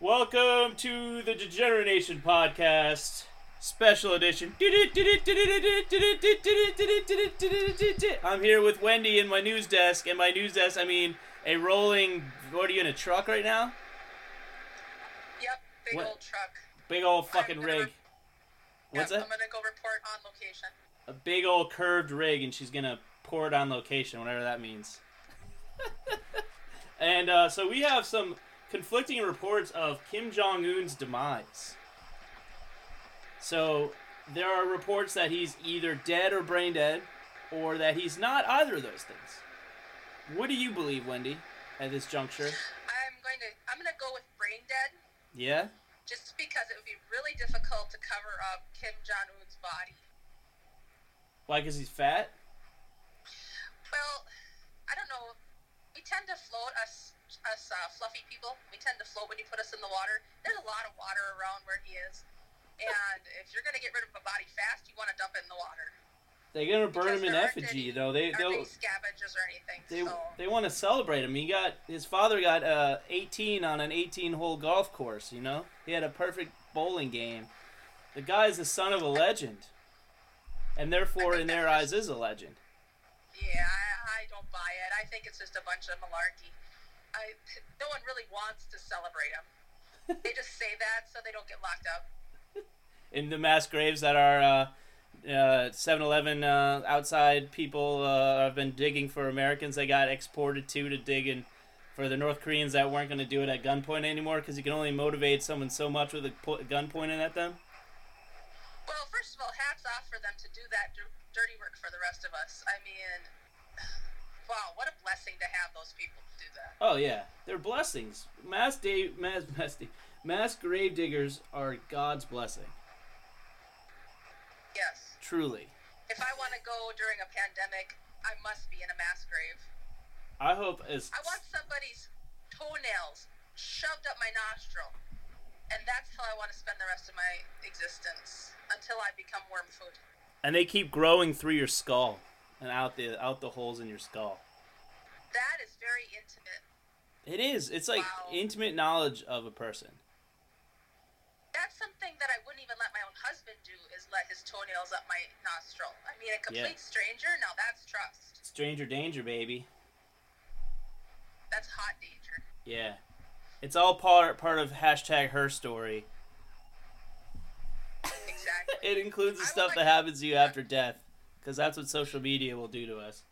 Welcome to the Degeneration Podcast, special edition. I'm here with Wendy in my news desk, and my news desk, I mean, a rolling. What are you in a truck right now? Yep, big What? old truck. Big old fucking rig. re- What's yep, that? I'm gonna go report on location. A big old curved rig, and she's gonna pour it on location, whatever that means. and uh, so we have some conflicting reports of Kim Jong Un's demise. So there are reports that he's either dead or brain dead, or that he's not either of those things. What do you believe, Wendy, at this juncture? I'm going to. I'm gonna go with brain dead, Yeah. just because it would be really difficult to cover up Kim Jong Un's body. Why? Because he's fat. Well, I don't know. We tend to float us, us uh, fluffy people. We tend to float when you put us in the water. There's a lot of water around where he is, and if you're gonna get rid of a body fast, you want to dump it in the water. They're gonna burn Because him in effigy, any- though. They There they'll aren't any scavengers or anything. They, so they want to celebrate him. He got his father got uh, 18 on an 18 hole golf course. You know, he had a perfect bowling game. The guy is the son of a legend, and therefore, in their eyes, is a legend. Yeah, I, I don't buy it. I think it's just a bunch of malarkey. I, no one really wants to celebrate them. they just say that so they don't get locked up. In the mass graves that are uh, uh, 7-Eleven uh, outside people uh, have been digging for Americans, they got exported to to dig in for the North Koreans that weren't going to do it at gunpoint anymore because you can only motivate someone so much with a po- gun pointed at them. Well, first of all, hats off for them to do that dir- dirty work for the rest of us. I mean, wow, what a blessing to have those people do that. Oh yeah, they're blessings. Mass day, mass mass day, mass grave diggers are God's blessing. Yes. Truly. If I want to go during a pandemic, I must be in a mass grave. I hope as I want somebody's toenails shoved up my nostril. And that's how I want to spend the rest of my existence until I become worm food. and they keep growing through your skull and out the out the holes in your skull. That is very intimate. It is. It's like Wow. intimate knowledge of a person. That's something that I wouldn't even let my own husband do is let his toenails up my nostril. I mean, a complete stranger, now that's trust. Stranger danger, baby. That's hot danger. Yeah. It's all part part of hashtag her story. Exactly. It includes the I stuff like- that happens to you after death, because that's what social media will do to us.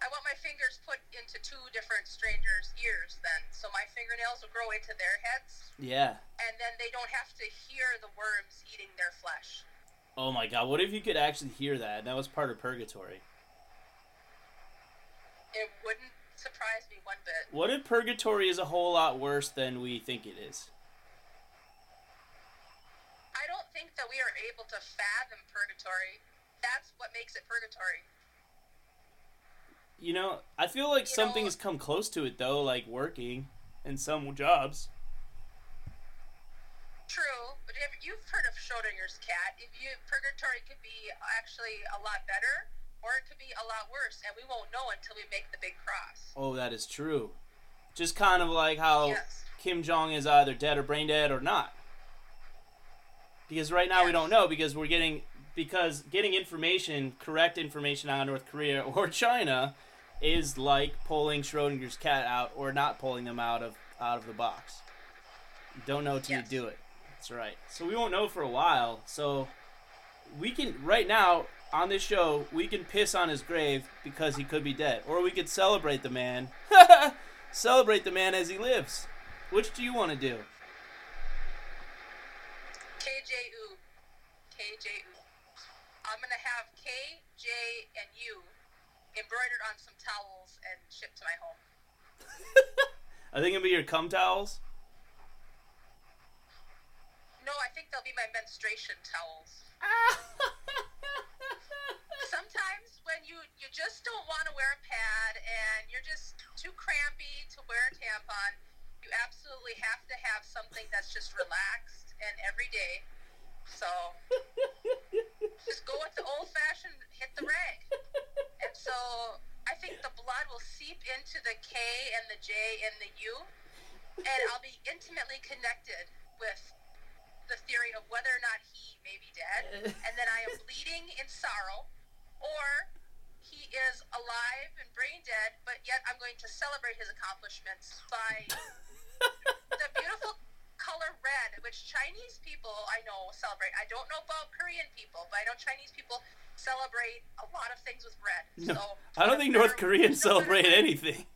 I want my fingers put into two different strangers' ears then, so my fingernails will grow into their heads, Yeah. and then they don't have to hear the worms eating their flesh. Oh my god, what if you could actually hear that? That was part of purgatory. It wouldn't surprise me one bit. What if purgatory is a whole lot worse than we think it is? I don't think that we are able to fathom purgatory. That's what makes it purgatory. You know, I feel like You something know- has come close to it though, like working in some jobs. True, but if you've heard of Schrodinger's cat. If you purgatory could be actually a lot better, or it could be a lot worse, and we won't know until we make the big cross. Oh, that is true. Just kind of like how Yes. Kim Jong is either dead or brain dead or not. Because right now we don't know because we're getting because getting information, correct information of North Korea or China is like pulling Schrodinger's cat out or not pulling them out of out of the box. You don't know till Yes. you do it. That's right. So we won't know for a while. So we can right now on this show we can piss on his grave because he could be dead, or we could celebrate the man. celebrate the man as he lives. Which do you want to do? KJU. I'm going to have K, J, and U embroidered on some towels and shipped to my home. I think it'll be your cum towels. No, I think they'll be my menstruation towels. Sometimes when you, you just don't want to wear a pad and you're just too crampy to wear a tampon, you absolutely have to have something that's just relaxed and every day. So just go with the old fashioned hit the rag. And so I think the blood will seep into the K and the J and the U and I'll be intimately connected with the theory of whether or not he may be dead, and then I am bleeding in sorrow, or he is alive and brain dead, but yet I'm going to celebrate his accomplishments by the beautiful color red, which Chinese people I know celebrate. I don't know about Korean people, but I know Chinese people celebrate a lot of things with red. No, so I don't think North Koreans celebrate anything.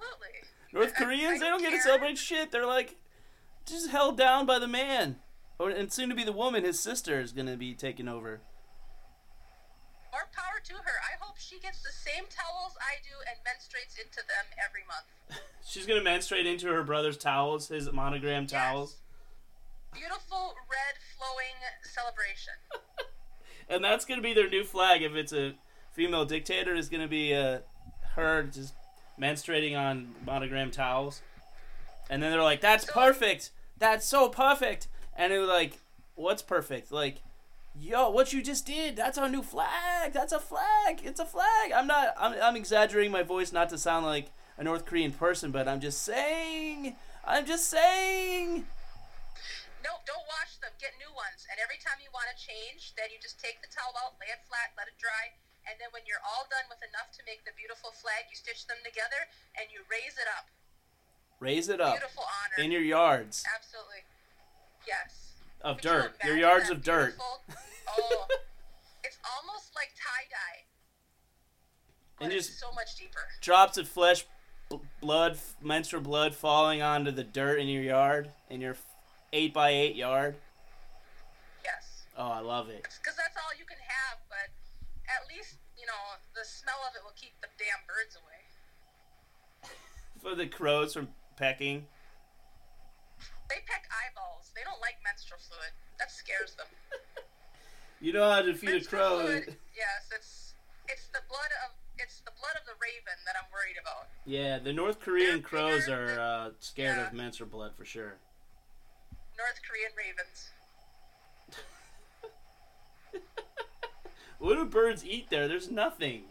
Absolutely. North I- I Koreans, they don't get to celebrate shit. They're like just held down by the man. Or and soon to be the woman, his sister is gonna be taking over. More power to her. I hope she gets the same towels I do and menstruates into them every month. She's gonna menstruate into her brother's towels, his monogram towels. Beautiful red flowing celebration. And that's gonna be their new flag if it's a female dictator is gonna be uh, her just menstruating on monogram towels. And then they're like, That's perfect. That's so perfect. And it was like, What's perfect? Like, yo, what you just did, that's our new flag. That's a flag. It's a flag. I'm not I'm I'm exaggerating my voice not to sound like a North Korean person, but I'm just saying I'm just saying No, don't wash them. Get new ones. And every time you want to change, then you just take the towel out, lay it flat, let it dry. And then when you're all done with enough to make the beautiful flag, you stitch them together and you raise it up. raise it up Beautiful honor. in your yards Absolutely. Yes. of Could you dirt. Your yards of dirt. Oh, it's almost like tie dye, And it's just so much deeper. drops of flesh, b- blood, menstrual blood falling onto the dirt in your yard, in your eight by eight yard. Yes, Oh, I love it. because that's all you can have. But at least you know the smell of it will keep the damn birds away. For the crows from pecking. They peck eyeballs. They don't like menstrual fluid. That scares them. You know how to feed a crow. fluid, yes, it's it's the blood of it's the blood of the raven that I'm worried about. Yeah, the North Korean They're crows bigger are uh, scared yeah. of menstrual blood for sure. North Korean ravens. What do birds eat there? There's nothing.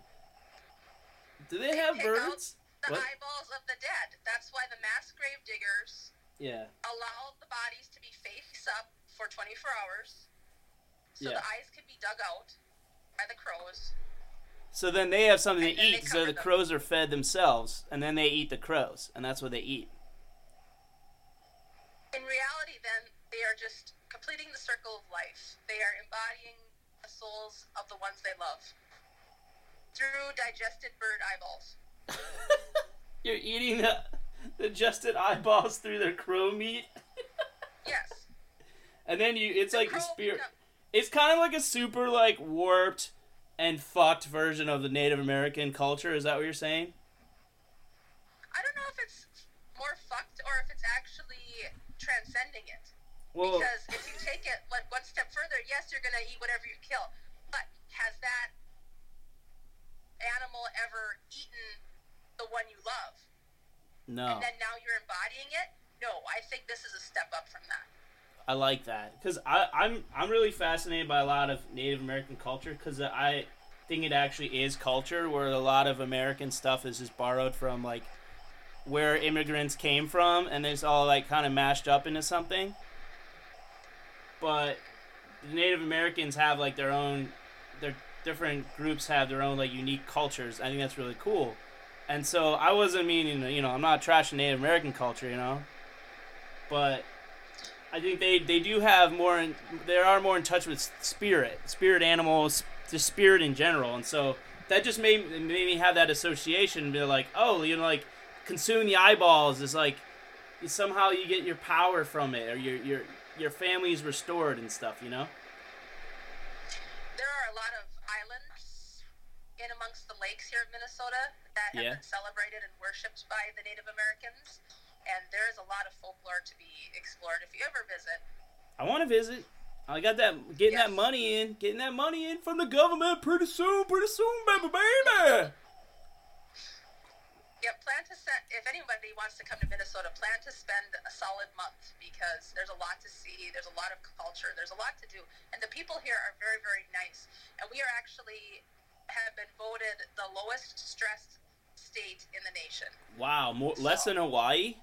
Do they They have birds? The What? eyeballs of the dead. That's why the mass grave diggers Yeah. allow the bodies to be face up for 24 hours, so Yeah. the eyes can be dug out by the crows. So then they have something to And they eat, so the them. crows are fed themselves, and then they eat the crows, and that's what they eat. In reality, then they are just completing the circle of life. They are embodying souls of the ones they love through digested bird eyeballs. You're eating the digested eyeballs through their crow meat, Yes. and then you it's like the crow spirit. become- It's kind of like a super like warped and fucked version of the Native American culture. Is that what you're saying? I don't know if it's more fucked or if it's actually transcending it. Well, Because if you take it like one step further, yes, you're gonna eat whatever you kill, but has that animal ever eaten the one you love? no, And then now you're embodying it? No, I think this is a step up from that. I like that because I'm I'm really fascinated by a lot of Native American culture because I think it actually is culture where a lot of American stuff is just borrowed from like where immigrants came from and it's all like kind of mashed up into something. But the Native Americans have like their own their different groups have their own like unique cultures. I think that's really cool. And so I wasn't meaning you know, I'm not trashing Native American culture, you know. But I think they, they do have more in, they are more in touch with spirit, spirit animals, just spirit in general. And so that just made, made me have that association and be like, oh, you know, like consuming the eyeballs is like somehow you get your power from it or your your your family's restored and stuff, you know? There are a lot of islands in amongst the lakes here in Minnesota that have Yeah. been celebrated and worshipped by the Native Americans. And there is a lot of folklore to be explored if you ever visit. I want to visit. I got that getting that money in, getting that money in from the government pretty soon, pretty soon, baby, baby. Yeah, plan to send, if anybody wants to come to Minnesota, plan to spend a solid month because there's a lot to see. There's a lot of culture. There's a lot to do. And the people here are very, very nice. And we are actually have been voted the lowest stressed state in the nation. Wow, more, less than Hawaii.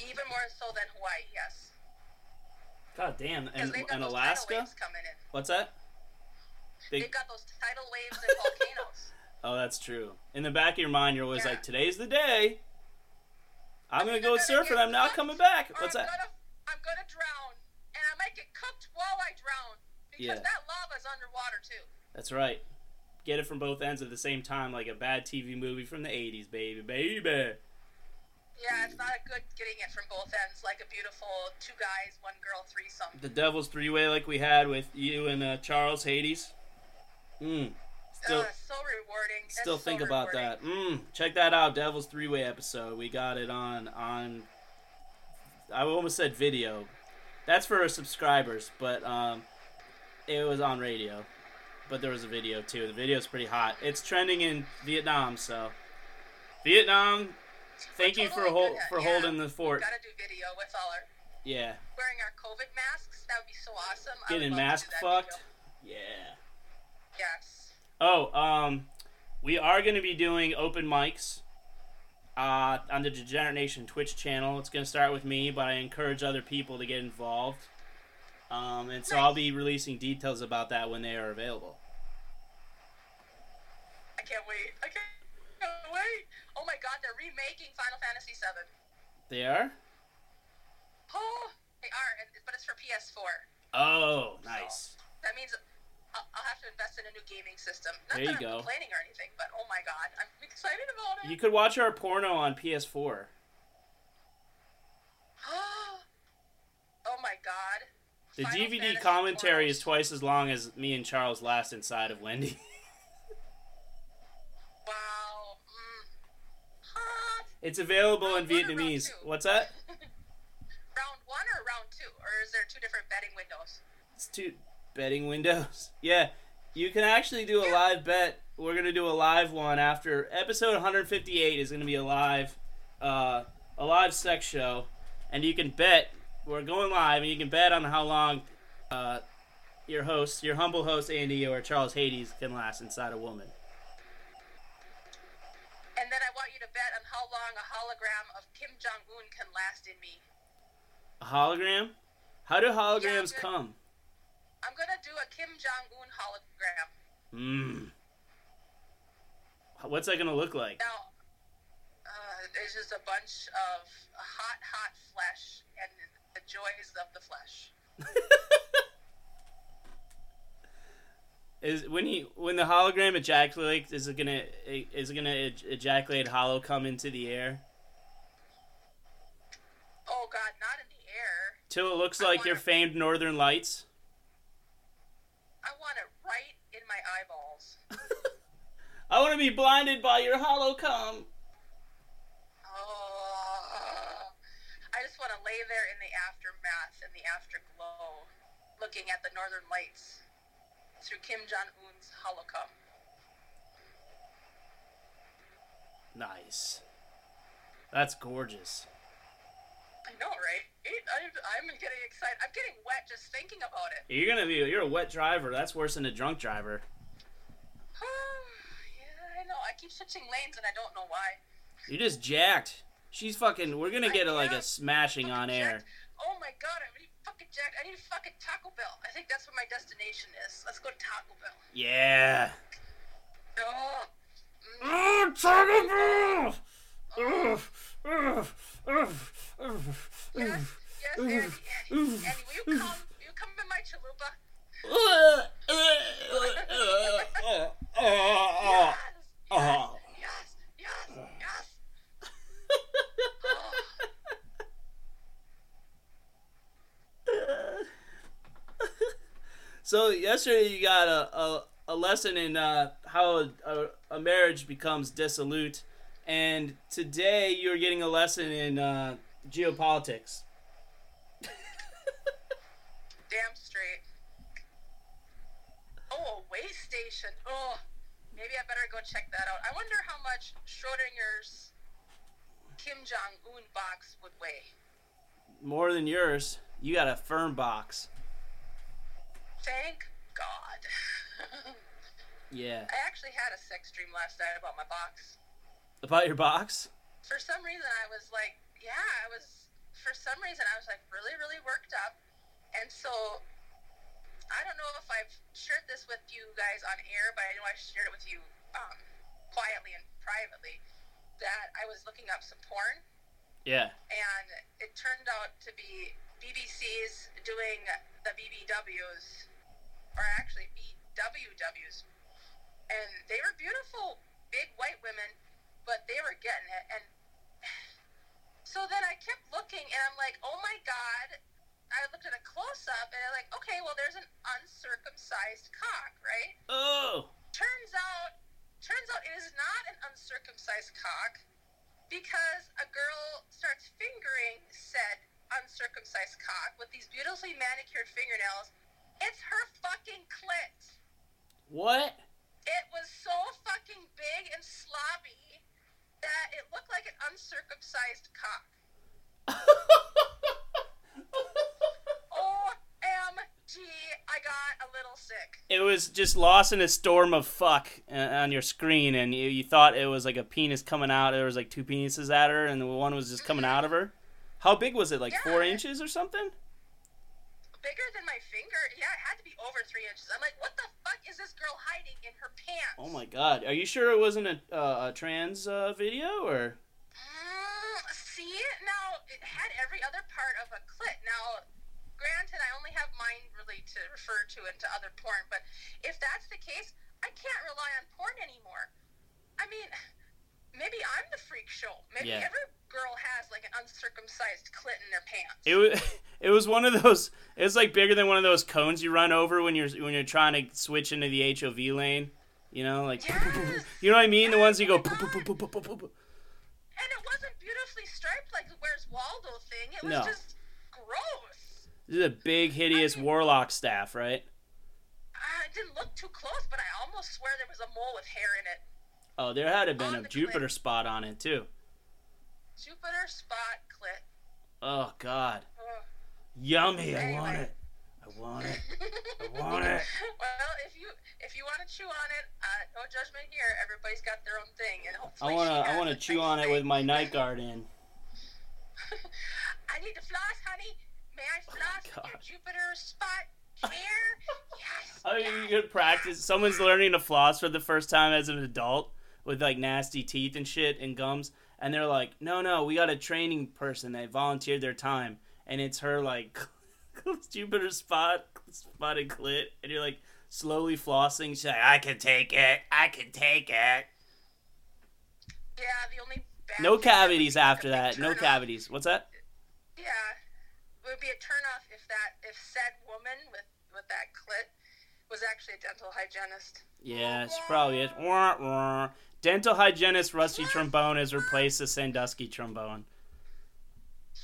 Even more so than Hawaii, yes. God damn. And, and Alaska? coming in. What's that? Big- They've got those tidal waves and volcanoes. Oh, that's true. In the back of your mind, you're always Yeah. like, today's the day. I'm going to go either surfing. I'm not coming back. What's I'm that? Gonna, I'm gonna drown, and I might get cooked while I drown because Yeah. that lava's underwater too. That's right. Get it from both ends at the same time, like a bad TV movie from the 80s, baby. Baby. Yeah, it's not a good getting it from both ends, like a beautiful two guys, one girl threesome. The Devil's Three Way, like we had with you and uh, Charles Hades. Mmm. Still, uh, so rewarding. That's still so think about rewarding. that. Mmm. Check that out, Devil's Three Way episode. We got it on on. I almost said video. That's for our subscribers, but um, it was on radio. But there was a video too. The video's pretty hot. It's trending in Vietnam, so Vietnam. Thank you for totally hol- good for yeah, holding the fort. Gotta do video with all our Yeah, wearing our COVID masks. That would be so awesome. Getting to mask fucked. video. Yeah. Yes. Oh, um, we are going to be doing open mics uh, on the Degenerate Nation Twitch channel. It's going to start with me, but I encourage other people to get involved. Um, and so I'll be releasing details about that when they are available. I can't wait. I can't, wait. Oh my god, they're remaking Final Fantasy VII. They are? Oh, they are, but it's for PS4. Oh, nice. That means I'll, I'll have to invest in a new gaming system. Not There you I'm go. complaining or anything, but oh my god, I'm excited about it. You could watch our porno on PS4. oh my god. The Final DVD Fantasy commentary is twice as long as me and Charles last inside of Wendy. Wow. Mm. Hot. it's available in Round round Vietnamese. What's that? round one or round two? Or is there two different betting windows? It's two betting windows. Yeah, you can actually do a live bet. We're gonna do a live one after episode 158 is gonna be a live, uh, a live sex show, and you can bet. We're going live, and you can bet on how long, uh, your host, your humble host Andy or Charles Hades can last inside a woman. And then I want you to bet on how long a hologram of Kim Jong Un can last in me. A hologram? How do holograms good. come? I'm gonna do a Kim Jong Un hologram. Mmm. What's that gonna look like? Now, uh, there's just a bunch of hot, hot flesh and the joys of the flesh. Is when he when the hologram ejaculates, is it gonna is it gonna ej- ejaculate hollow come into the air Oh God, not in the air. till it looks I like your famed Northern Lights? I want it right in my eyeballs. I want to be blinded by your hollow cum. Oh, I just want to lay there in the aftermath, in the afterglow, looking at the northern lights through Kim Jong Un's holocum. Nice. That's gorgeous. I know, right? I'm, I'm getting excited. I'm getting wet just thinking about it. You're gonna be you're a wet driver. That's worse than a drunk driver. yeah, I know. I keep switching lanes and I don't know why. You're just jacked. She's fucking. We're gonna get a, like a smashing on air. jacked. Oh my god, I need fucking jacked. I need fucking Taco Bell. I think that's what my destination is. Let's go to Taco Bell. Yeah. Oh. Oh, Taco Bell! Ugh, Yes, yes, Andy, Andy. Andy, will you come? Will you come in my chalupa? Uh, uh, uh, uh, uh, Yes, uh, uh. yes, yes, yes. So yesterday you got a, a, a lesson in uh, how a, a, marriage becomes dissolute, and today you're getting a lesson in uh, geopolitics. Damn straight. Oh, a way station. Oh, maybe I better go check that out. I wonder how much Schrodinger's Kim Jong Un box would weigh. More than yours. You got a firm box. Thank God. Yeah. I actually had a sex dream last night about my box. About your box? For some reason, I was like, yeah, I was for some reason, I was like really, really worked up. And so I don't know if I've shared this with you guys on air, but I know I shared it with you um, quietly and privately that I was looking up some porn. Yeah. And it turned out to be BBC's doing the BBWs, or actually BWWs. And they were beautiful, big white women, but they were getting it. And so then I kept looking, and I'm like, oh my God. I looked at a close up, and I'm like, okay, well, there's an uncircumcised cock, right? Oh. Turns out, turns out it is not an uncircumcised cock because a girl starts fingering said uncircumcised cock with these beautifully manicured fingernails. It's her fucking clit. What? It was so fucking big and sloppy that it looked like an uncircumcised cock. OMG, I got a little sick. It was just lost in a storm of fuck uh, on your screen, and you, you thought it was like a penis coming out. There was like two penises at her, and the one was just coming out of her. How big was it? Like four inches or something? Bigger than my finger. Yeah, it had to be over three inches. I'm like, what the fuck is this girl hiding in her pants? Oh my god! Are you sure it wasn't a, uh, a trans uh, video or? Mm, see, now it had every other part of a clit. Now, granted, I only have mine really to refer to into other porn, but if that's the case, I can't rely on porn anymore. I mean, maybe I'm the freak show. Maybe Yeah. every girl has like an uncircumcised clit in their pants. It was it was one of those. It was like bigger than one of those cones you run over when you're when you're trying to switch into the HOV lane. You know, like Yes. you know what I mean? The ones you go. Yes, oh my God. and it wasn't beautifully striped like the Where's Waldo thing. It was No. just gross. This is a big, hideous I mean- warlock staff, right? It didn't look too close, but I almost swear there was a mole with hair in it. Oh, there had to have been a Jupiter spot on it too. Jupiter spot clit. Oh God, yummy! I want it. I want it. I want it. well, if you if you want to chew on it, uh, no judgment here. Everybody's got their own thing, and hopefully I wanna I wanna chew on it with my night guard in. I need to floss, honey. May I floss with your Jupiter spot yes. I mean, you could practice. Someone's learning to floss for the first time as an adult with like nasty teeth and shit and gums, and they're like, "No, no, we got a training person that volunteered their time," and it's her like Jupiter spot spotted clit, and you're like slowly flossing. She's like, "I can take it. I can take it." Yeah, the only bad No thing that would cavities after that. No off- cavities. What's that? Yeah, it would be a turnoff if that if said woman with with that clit was actually a dental hygienist. Yeah, she probably is. Dental hygienist Rusty Trombone has replaced the Sandusky trombone.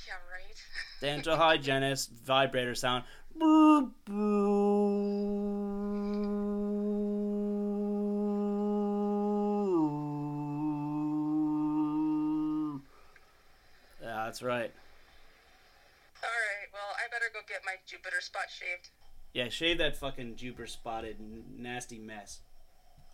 Yeah, right. Dental hygienist vibrator sound. Yeah, that's right. All right. Well, I better go get my Jupiter spot shaved. Yeah, shave that fucking Jupiter spotted nasty mess.